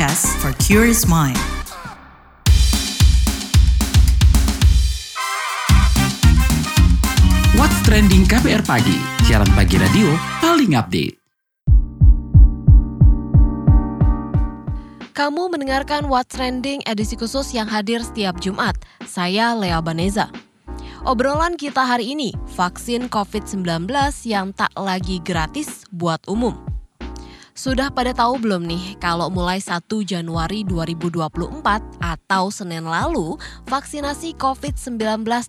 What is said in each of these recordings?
podcast for curious mind. What's Trending KBR Pagi, siaran pagi radio paling update. Kamu mendengarkan What's Trending edisi khusus yang hadir setiap Jumat. Saya Lea Baneza. Obrolan kita hari ini, vaksin COVID-19 yang tak lagi gratis buat umum. Sudah pada tahu belum nih kalau mulai 1 Januari 2024 atau Senin lalu, vaksinasi COVID-19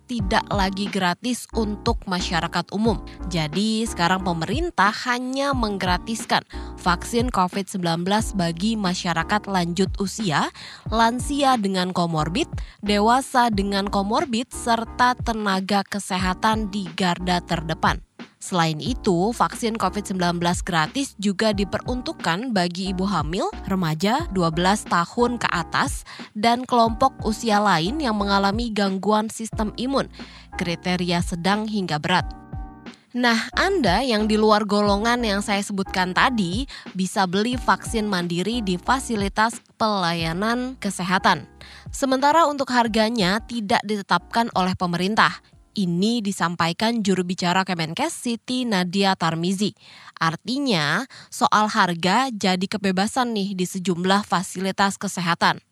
tidak lagi gratis untuk masyarakat umum. Jadi sekarang pemerintah hanya menggratiskan vaksin COVID-19 bagi masyarakat lanjut usia, lansia dengan komorbid, dewasa dengan komorbid, serta tenaga kesehatan di garda terdepan. Selain itu, vaksin COVID-19 gratis juga diperuntukkan bagi ibu hamil, remaja 12 tahun ke atas, dan kelompok usia lain yang mengalami gangguan sistem imun, kriteria sedang hingga berat. Nah, Anda yang di luar golongan yang saya sebutkan tadi bisa beli vaksin mandiri di fasilitas pelayanan kesehatan. Sementara untuk harganya tidak ditetapkan oleh pemerintah. Ini disampaikan juru bicara Kemenkes Siti Nadia Tarmizi. Artinya, soal harga jadi kebebasan nih di sejumlah fasilitas kesehatan.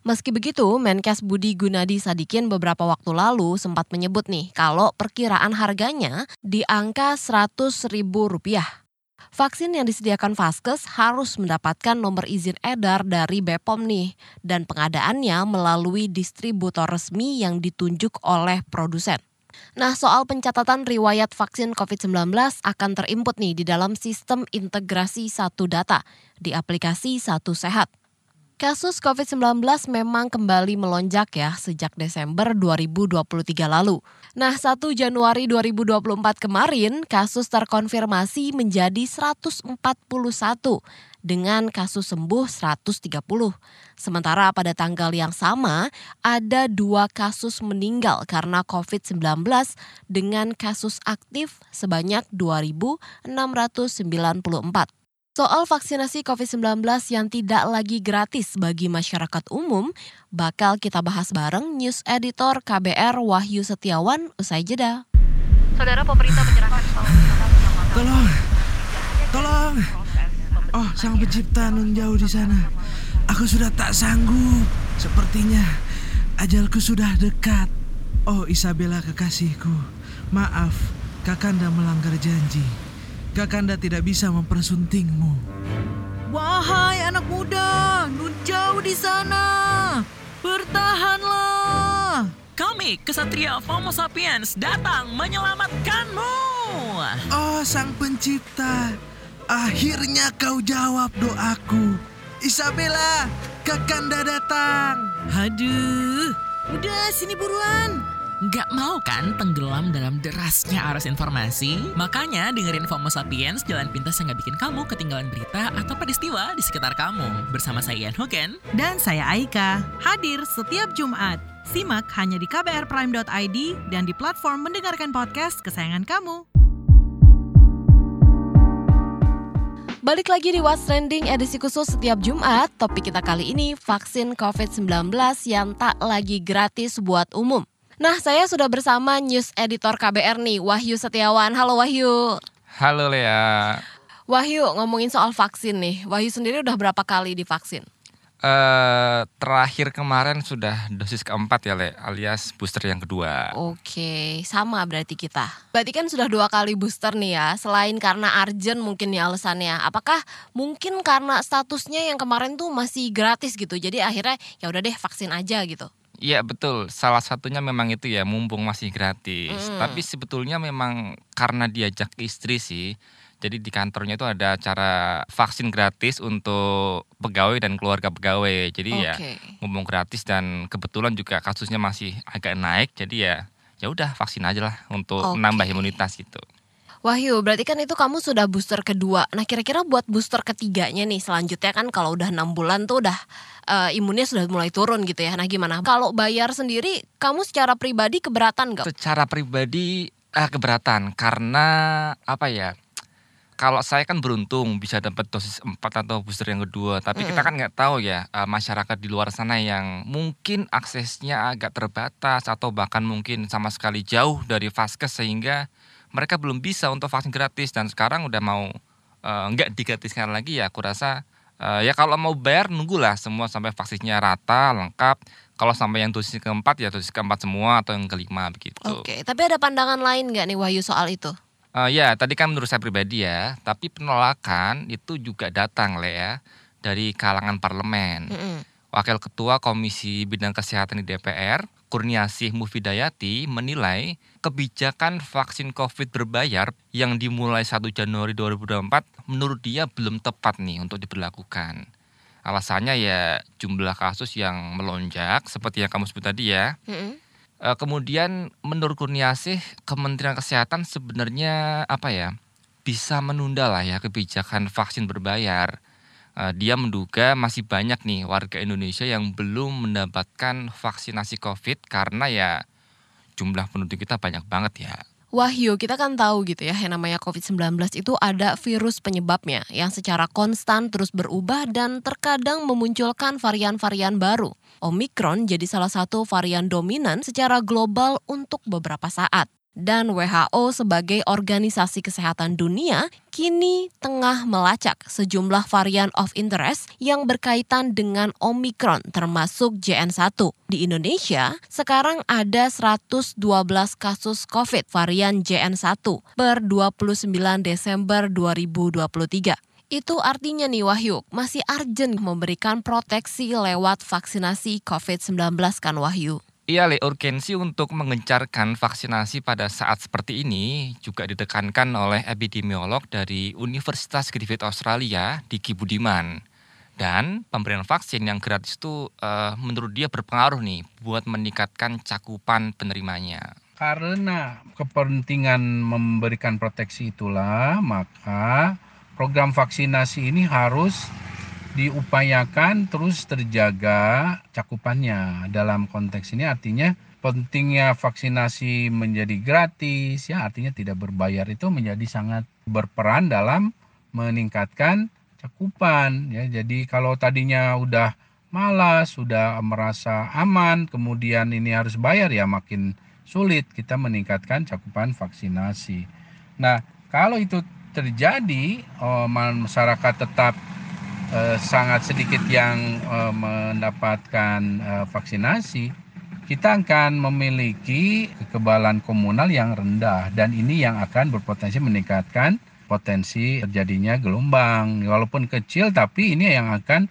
Meski begitu, Menkes Budi Gunadi Sadikin beberapa waktu lalu sempat menyebut nih kalau perkiraan harganya di angka 100 ribu rupiah. Vaksin yang disediakan Vaskes harus mendapatkan nomor izin edar dari BPOM nih dan pengadaannya melalui distributor resmi yang ditunjuk oleh produsen. Nah, soal pencatatan riwayat vaksin COVID-19 akan terimput nih di dalam sistem integrasi satu data di aplikasi Satu Sehat. Kasus COVID-19 memang kembali melonjak ya sejak Desember 2023 lalu. Nah, 1 Januari 2024 kemarin kasus terkonfirmasi menjadi 141 dengan kasus sembuh 130. Sementara pada tanggal yang sama ada dua kasus meninggal karena COVID-19 dengan kasus aktif sebanyak 2.694. Soal vaksinasi COVID-19 yang tidak lagi gratis bagi masyarakat umum, bakal kita bahas bareng News Editor KBR Wahyu Setiawan usai jeda. Saudara pemerintah menyerahkan Tolong, tolong. Oh, sang pencipta nun jauh di sana. Aku sudah tak sanggup. Sepertinya ajalku sudah dekat. Oh, Isabella kekasihku. Maaf, Kakanda melanggar janji. Kakanda tidak bisa mempersuntingmu. Wahai anak muda, nun jauh di sana. Bertahanlah. Kami, Kesatria Homo Sapiens, datang menyelamatkanmu. Oh, sang pencipta. Akhirnya kau jawab doaku. Isabella, Kakanda datang. Aduh, udah sini buruan. Gak mau kan tenggelam dalam derasnya arus informasi? Makanya dengerin FOMO Sapiens, jalan pintas yang gak bikin kamu ketinggalan berita atau peristiwa di sekitar kamu. Bersama saya Ian Hogan. Dan saya Aika, hadir setiap Jumat. Simak hanya di kbrprime.id dan di platform mendengarkan podcast kesayangan kamu. Balik lagi di What's Trending edisi khusus setiap Jumat. Topik kita kali ini vaksin COVID-19 yang tak lagi gratis buat umum. Nah, saya sudah bersama News Editor KBR nih, Wahyu Setiawan. Halo Wahyu. Halo Lea. Wahyu, ngomongin soal vaksin nih. Wahyu sendiri udah berapa kali divaksin? Eh terakhir kemarin sudah dosis keempat ya Le, alias booster yang kedua. Oke, sama berarti kita. Berarti kan sudah dua kali booster nih ya. Selain karena urgent mungkin ya alasannya. Apakah mungkin karena statusnya yang kemarin tuh masih gratis gitu. Jadi akhirnya ya udah deh vaksin aja gitu. Iya betul, salah satunya memang itu ya mumpung masih gratis. Mm. Tapi sebetulnya memang karena diajak istri sih. Jadi di kantornya itu ada acara vaksin gratis untuk pegawai dan keluarga pegawai. Jadi ya Oke. mumpung gratis dan kebetulan juga kasusnya masih agak naik. Jadi ya ya udah vaksin aja lah untuk Oke. menambah imunitas gitu. Wahyu, berarti kan itu kamu sudah booster kedua. Nah, kira-kira buat booster ketiganya nih, selanjutnya kan kalau udah enam bulan tuh udah eh, imunnya sudah mulai turun gitu ya. Nah, gimana? Kalau bayar sendiri, kamu secara pribadi keberatan nggak? Secara pribadi eh, keberatan karena apa ya? Kalau saya kan beruntung bisa dapat dosis 4 atau booster yang kedua, tapi kita Mm-mm. kan nggak tahu ya eh, masyarakat di luar sana yang mungkin aksesnya agak terbatas atau bahkan mungkin sama sekali jauh dari vaskes sehingga mereka belum bisa untuk vaksin gratis dan sekarang udah mau eh, nggak digratiskan lagi ya aku rasa eh, ya kalau mau bayar nunggulah semua sampai vaksinnya rata lengkap. Kalau sampai yang dosis keempat ya dosis keempat semua atau yang kelima begitu. Oke, tapi ada pandangan lain nggak nih Wahyu soal itu? Eh, ya, tadi kan menurut saya pribadi ya, tapi penolakan itu juga datang Le ya dari kalangan parlemen. Mm-mm. Wakil Ketua Komisi Bidang Kesehatan di DPR, Kurniasih Mufidayati menilai kebijakan vaksin COVID berbayar yang dimulai 1 Januari 2024 menurut dia belum tepat nih untuk diberlakukan. Alasannya ya jumlah kasus yang melonjak seperti yang kamu sebut tadi ya. Mm-mm. Eh, kemudian menurut Kurniasih Kementerian Kesehatan sebenarnya apa ya bisa menunda lah ya kebijakan vaksin berbayar. Eh, dia menduga masih banyak nih warga Indonesia yang belum mendapatkan vaksinasi COVID karena ya jumlah penduduk kita banyak banget ya. Wahyu, kita kan tahu gitu ya, yang namanya COVID-19 itu ada virus penyebabnya yang secara konstan terus berubah dan terkadang memunculkan varian-varian baru. Omikron jadi salah satu varian dominan secara global untuk beberapa saat. Dan WHO sebagai organisasi kesehatan dunia kini tengah melacak sejumlah varian of interest yang berkaitan dengan Omikron termasuk JN1. Di Indonesia, sekarang ada 112 kasus COVID varian JN1 per 29 Desember 2023. Itu artinya nih Wahyu, masih urgent memberikan proteksi lewat vaksinasi COVID-19 kan Wahyu? Iya, Le, urgensi untuk mengencarkan vaksinasi pada saat seperti ini juga ditekankan oleh epidemiolog dari Universitas Griffith Australia, Diki Budiman. Dan pemberian vaksin yang gratis itu eh, menurut dia berpengaruh nih buat meningkatkan cakupan penerimanya. Karena kepentingan memberikan proteksi itulah, maka program vaksinasi ini harus diupayakan terus terjaga cakupannya. Dalam konteks ini artinya pentingnya vaksinasi menjadi gratis ya artinya tidak berbayar itu menjadi sangat berperan dalam meningkatkan cakupan ya. Jadi kalau tadinya udah malas, sudah merasa aman, kemudian ini harus bayar ya makin sulit kita meningkatkan cakupan vaksinasi. Nah, kalau itu terjadi, oh, masyarakat tetap eh, sangat sedikit yang eh, mendapatkan eh, vaksinasi, kita akan memiliki kekebalan komunal yang rendah dan ini yang akan berpotensi meningkatkan potensi terjadinya gelombang. Walaupun kecil tapi ini yang akan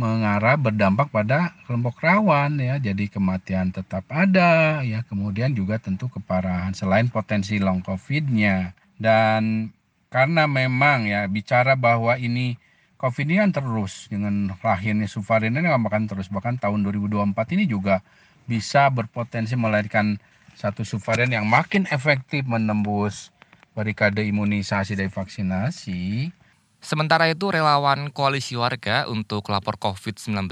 mengarah berdampak pada kelompok rawan ya. Jadi kematian tetap ada ya, kemudian juga tentu keparahan selain potensi long COVID-nya. Dan karena memang ya bicara bahwa ini COVID ini kan terus dengan lahirnya subvarian ini akan terus bahkan tahun 2024 ini juga bisa berpotensi melahirkan satu subvarian yang makin efektif menembus barikade imunisasi dari vaksinasi. Sementara itu relawan koalisi warga untuk lapor COVID-19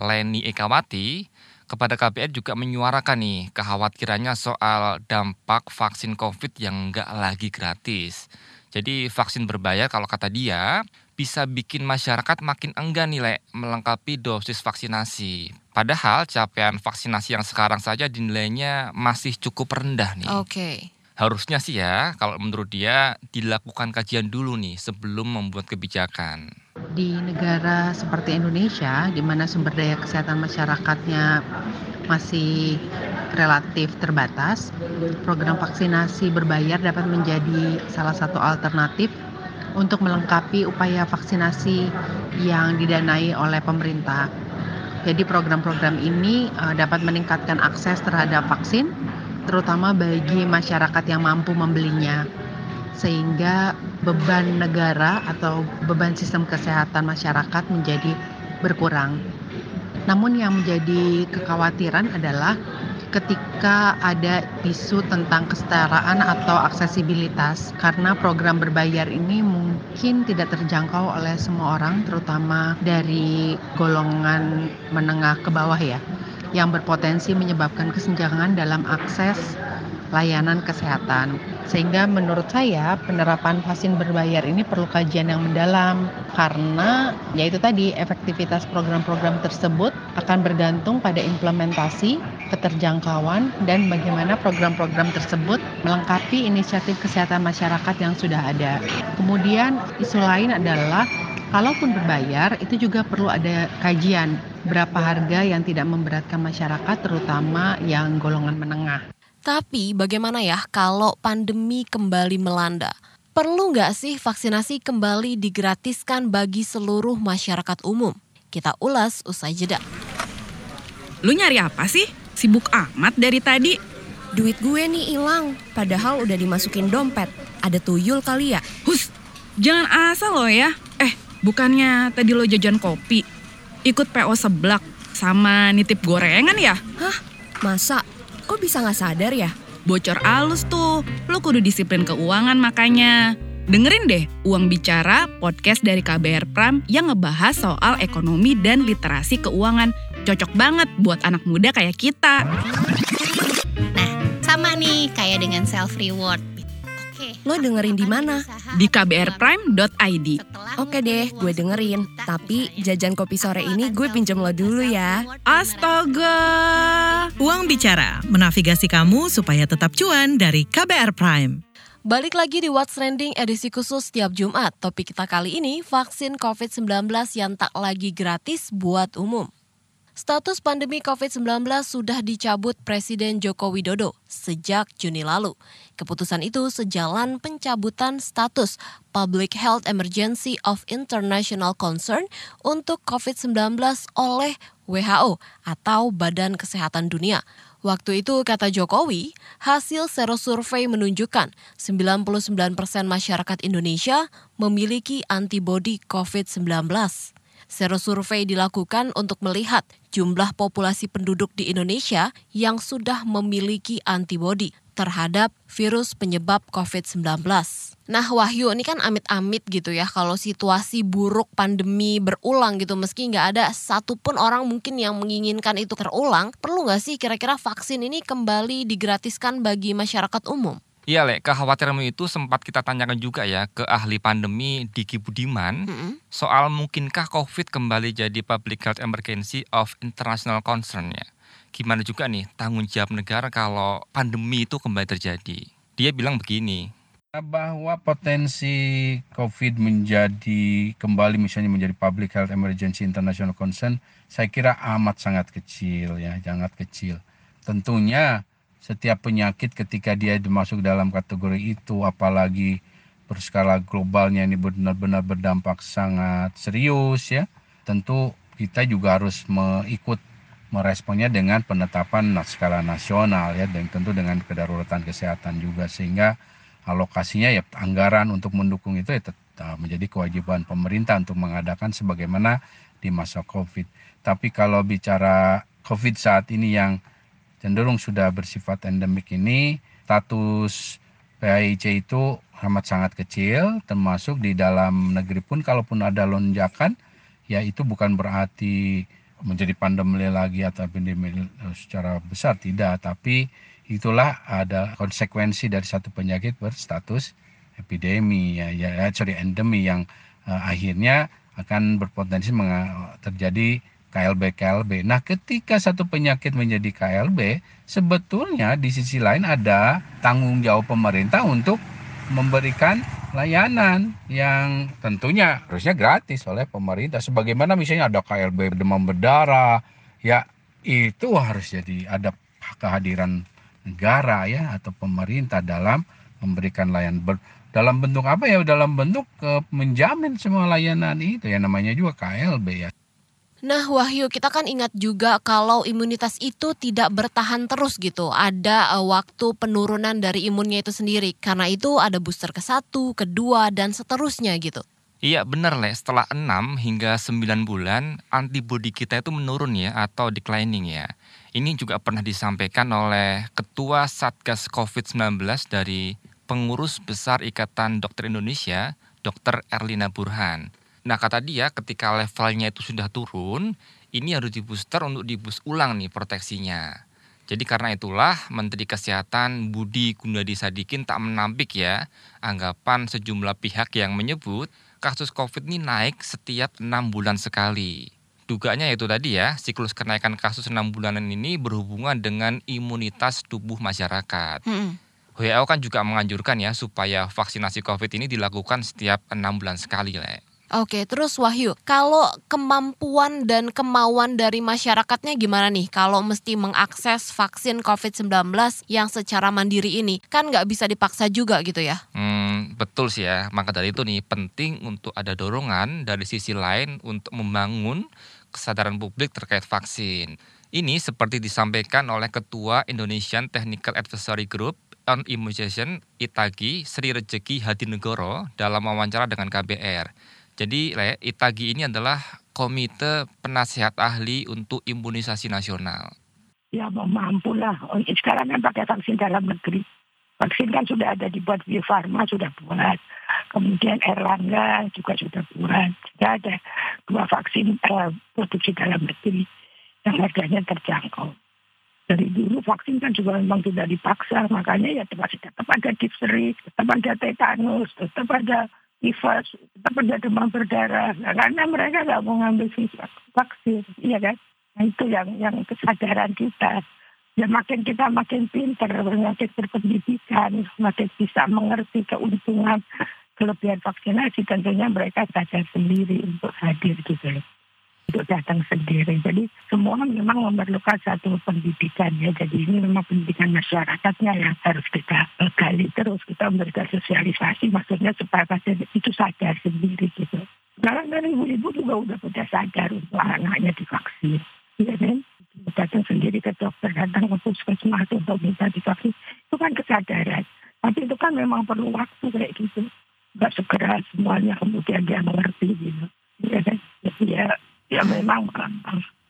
Leni Ekawati kepada KBR juga menyuarakan nih kekhawatirannya soal dampak vaksin COVID yang nggak lagi gratis. Jadi vaksin berbayar kalau kata dia bisa bikin masyarakat makin enggan Le, melengkapi dosis vaksinasi. Padahal capaian vaksinasi yang sekarang saja dinilainya masih cukup rendah nih. Oke. Harusnya sih ya, kalau menurut dia dilakukan kajian dulu nih sebelum membuat kebijakan. Di negara seperti Indonesia, di mana sumber daya kesehatan masyarakatnya masih relatif terbatas, program vaksinasi berbayar dapat menjadi salah satu alternatif untuk melengkapi upaya vaksinasi yang didanai oleh pemerintah. Jadi program-program ini uh, dapat meningkatkan akses terhadap vaksin terutama bagi masyarakat yang mampu membelinya sehingga beban negara atau beban sistem kesehatan masyarakat menjadi berkurang. Namun yang menjadi kekhawatiran adalah ketika ada isu tentang kesetaraan atau aksesibilitas karena program berbayar ini mungkin tidak terjangkau oleh semua orang terutama dari golongan menengah ke bawah ya yang berpotensi menyebabkan kesenjangan dalam akses layanan kesehatan. Sehingga menurut saya penerapan vaksin berbayar ini perlu kajian yang mendalam karena yaitu tadi efektivitas program-program tersebut akan bergantung pada implementasi, keterjangkauan dan bagaimana program-program tersebut melengkapi inisiatif kesehatan masyarakat yang sudah ada. Kemudian isu lain adalah kalaupun berbayar itu juga perlu ada kajian berapa harga yang tidak memberatkan masyarakat terutama yang golongan menengah. Tapi bagaimana ya kalau pandemi kembali melanda? Perlu nggak sih vaksinasi kembali digratiskan bagi seluruh masyarakat umum? Kita ulas usai jeda. Lu nyari apa sih? Sibuk amat dari tadi. Duit gue nih hilang, padahal udah dimasukin dompet. Ada tuyul kali ya? Hus, jangan asal lo ya. Eh, bukannya tadi lo jajan kopi, ikut PO seblak, sama nitip gorengan ya? Hah? Masa? Kok bisa nggak sadar ya? Bocor alus tuh, lo kudu disiplin keuangan makanya. Dengerin deh Uang Bicara, podcast dari KBR Pram yang ngebahas soal ekonomi dan literasi keuangan. Cocok banget buat anak muda kayak kita. Nah, sama nih kayak dengan self reward. Oke. Lo dengerin di mana? Di kbrprime.id. Oke deh, gue dengerin. Tapi jajan kopi sore ini gue pinjam lo dulu ya. Astaga. Uang Bicara, menavigasi kamu supaya tetap cuan dari KBR Prime. Balik lagi di What's Trending edisi khusus setiap Jumat. Topik kita kali ini vaksin COVID-19 yang tak lagi gratis buat umum. Status pandemi COVID-19 sudah dicabut Presiden Joko Widodo sejak Juni lalu. Keputusan itu sejalan pencabutan status Public Health Emergency of International Concern untuk COVID-19 oleh WHO atau Badan Kesehatan Dunia. Waktu itu, kata Jokowi, hasil serosurvei menunjukkan 99% masyarakat Indonesia memiliki antibodi COVID-19. Serosurvei dilakukan untuk melihat jumlah populasi penduduk di Indonesia yang sudah memiliki antibodi terhadap virus penyebab COVID-19. Nah Wahyu ini kan amit-amit gitu ya kalau situasi buruk pandemi berulang gitu meski nggak ada satupun orang mungkin yang menginginkan itu terulang perlu nggak sih kira-kira vaksin ini kembali digratiskan bagi masyarakat umum? Iya, Lek, kekhawatiranmu itu sempat kita tanyakan juga ya ke ahli pandemi Diki Budiman Mm-mm. soal mungkinkah COVID kembali jadi public health emergency of international concern ya. Gimana juga nih tanggung jawab negara kalau pandemi itu kembali terjadi. Dia bilang begini, bahwa potensi COVID menjadi kembali misalnya menjadi public health emergency international concern, saya kira amat sangat kecil ya, sangat kecil. Tentunya setiap penyakit ketika dia masuk dalam kategori itu, apalagi berskala globalnya ini benar-benar berdampak sangat serius ya, tentu kita juga harus mengikut meresponnya dengan penetapan skala nasional ya, dan tentu dengan kedaruratan kesehatan juga sehingga alokasinya ya anggaran untuk mendukung itu ya tetap menjadi kewajiban pemerintah untuk mengadakan sebagaimana di masa Covid. Tapi kalau bicara Covid saat ini yang cenderung sudah bersifat endemik ini, status PAIC itu amat sangat kecil, termasuk di dalam negeri pun kalaupun ada lonjakan, ya itu bukan berarti menjadi pandemi lagi atau pandemi secara besar tidak, tapi itulah ada konsekuensi dari satu penyakit berstatus epidemi ya, ya sorry endemi yang uh, akhirnya akan berpotensi terjadi KLB KLB. Nah, ketika satu penyakit menjadi KLB, sebetulnya di sisi lain ada tanggung jawab pemerintah untuk memberikan layanan yang tentunya harusnya gratis oleh pemerintah. Sebagaimana misalnya ada KLB demam berdarah, ya itu harus jadi ada kehadiran negara ya atau pemerintah dalam memberikan layanan ber, dalam bentuk apa ya dalam bentuk uh, menjamin semua layanan itu ya namanya juga KLB ya. Nah Wahyu kita kan ingat juga kalau imunitas itu tidak bertahan terus gitu. Ada uh, waktu penurunan dari imunnya itu sendiri. Karena itu ada booster ke satu, kedua, dan seterusnya gitu. Iya benar Le, setelah 6 hingga 9 bulan antibodi kita itu menurun ya atau declining ya. Ini juga pernah disampaikan oleh Ketua Satgas COVID-19 dari Pengurus Besar Ikatan Dokter Indonesia, Dr. Erlina Burhan. Nah kata dia ketika levelnya itu sudah turun, ini harus di booster untuk dibus ulang nih proteksinya. Jadi karena itulah Menteri Kesehatan Budi Gunadi Sadikin tak menampik ya anggapan sejumlah pihak yang menyebut kasus COVID ini naik setiap enam bulan sekali. Dugaannya itu tadi ya, siklus kenaikan kasus enam bulanan ini berhubungan dengan imunitas tubuh masyarakat. Hmm. WHO kan juga menganjurkan ya supaya vaksinasi COVID ini dilakukan setiap enam bulan sekali, Le. Oke, terus Wahyu, kalau kemampuan dan kemauan dari masyarakatnya gimana nih? Kalau mesti mengakses vaksin COVID-19 yang secara mandiri ini, kan nggak bisa dipaksa juga gitu ya? Hmm, betul sih ya. Maka dari itu nih penting untuk ada dorongan dari sisi lain untuk membangun kesadaran publik terkait vaksin. Ini seperti disampaikan oleh Ketua Indonesian Technical Advisory Group on Immunization Itagi Sri Rejeki Hadinegoro dalam wawancara dengan KBR. Jadi Le, Itagi ini adalah komite penasihat ahli untuk imunisasi nasional. Ya mampu lah. Sekarang kan pakai vaksin dalam negeri. Vaksin kan sudah ada dibuat Bio Farma sudah buat. Kemudian Erlangga juga sudah buat. Sudah ada dua vaksin eh, produksi dalam negeri yang harganya terjangkau. Dari dulu vaksin kan juga memang tidak dipaksa, makanya ya tetap, tetap ada difteri, tetap ada tetanus, tetap ada tetap ada demam berdarah. Nah, karena mereka nggak mau ngambil vaksin, iya kan? Nah itu yang yang kesadaran kita. Ya makin kita makin pinter, makin berpendidikan, makin bisa mengerti keuntungan kelebihan vaksinasi, tentunya mereka sadar sendiri untuk hadir gitu loh. Untuk datang sendiri. Jadi semua memang memerlukan satu pendidikan ya. Jadi ini memang pendidikan masyarakatnya yang harus kita eh, gali terus. Kita memberikan sosialisasi maksudnya supaya pasien itu sadar sendiri gitu. Sekarang kan ibu-ibu juga udah pada sadar untuk anak-anaknya divaksin. Iya kan? Datang sendiri ke dokter, datang ke puskesmas untuk minta divaksin. Itu kan kesadaran. Tapi itu kan memang perlu waktu kayak gitu. Gak segera semuanya kemudian dia mengerti gitu. Iya kan? Jadi ya, ya memang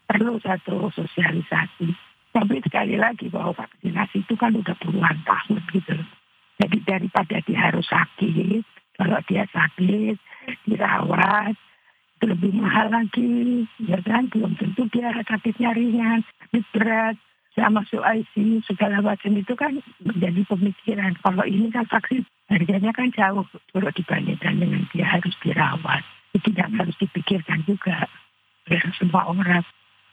perlu satu sosialisasi. Tapi sekali lagi bahwa vaksinasi itu kan udah puluhan tahun gitu. Jadi daripada dia harus sakit, kalau dia sakit, dirawat, itu lebih mahal lagi, ya kan? Belum tentu dia sakitnya ringan, sakit berat, saya masuk ICU segala macam itu kan menjadi pemikiran. Kalau ini kan vaksin harganya kan jauh kalau dibandingkan dengan dia harus dirawat. Itu yang harus dipikirkan juga oleh semua orang.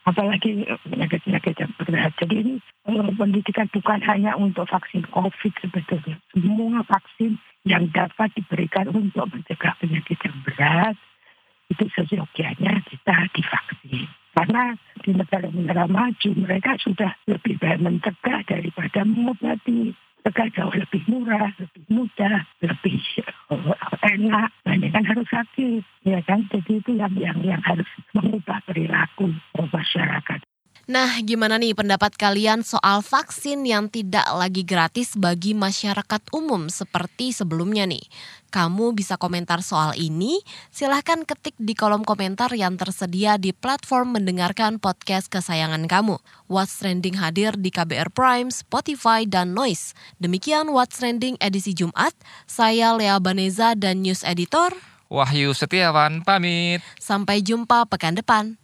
Apalagi penyakit-penyakit yang berat. Jadi ini eh, pendidikan bukan hanya untuk vaksin COVID sebetulnya. Semua vaksin yang dapat diberikan untuk mencegah penyakit yang berat itu seyogianya kita divaksin. Karena di negara-negara maju mereka sudah lebih baik mencegah daripada mengobati. Cegah jauh lebih murah, lebih mudah, lebih uh, enak. Bandingkan harus sakit, ya kan? Jadi itu yang yang yang harus mengubah perilaku masyarakat. Nah, gimana nih pendapat kalian soal vaksin yang tidak lagi gratis bagi masyarakat umum seperti sebelumnya nih? Kamu bisa komentar soal ini? Silahkan ketik di kolom komentar yang tersedia di platform mendengarkan podcast kesayangan kamu. What's Trending hadir di KBR Prime, Spotify, dan Noise. Demikian What's Trending edisi Jumat. Saya Lea Baneza dan News Editor. Wahyu Setiawan pamit. Sampai jumpa pekan depan.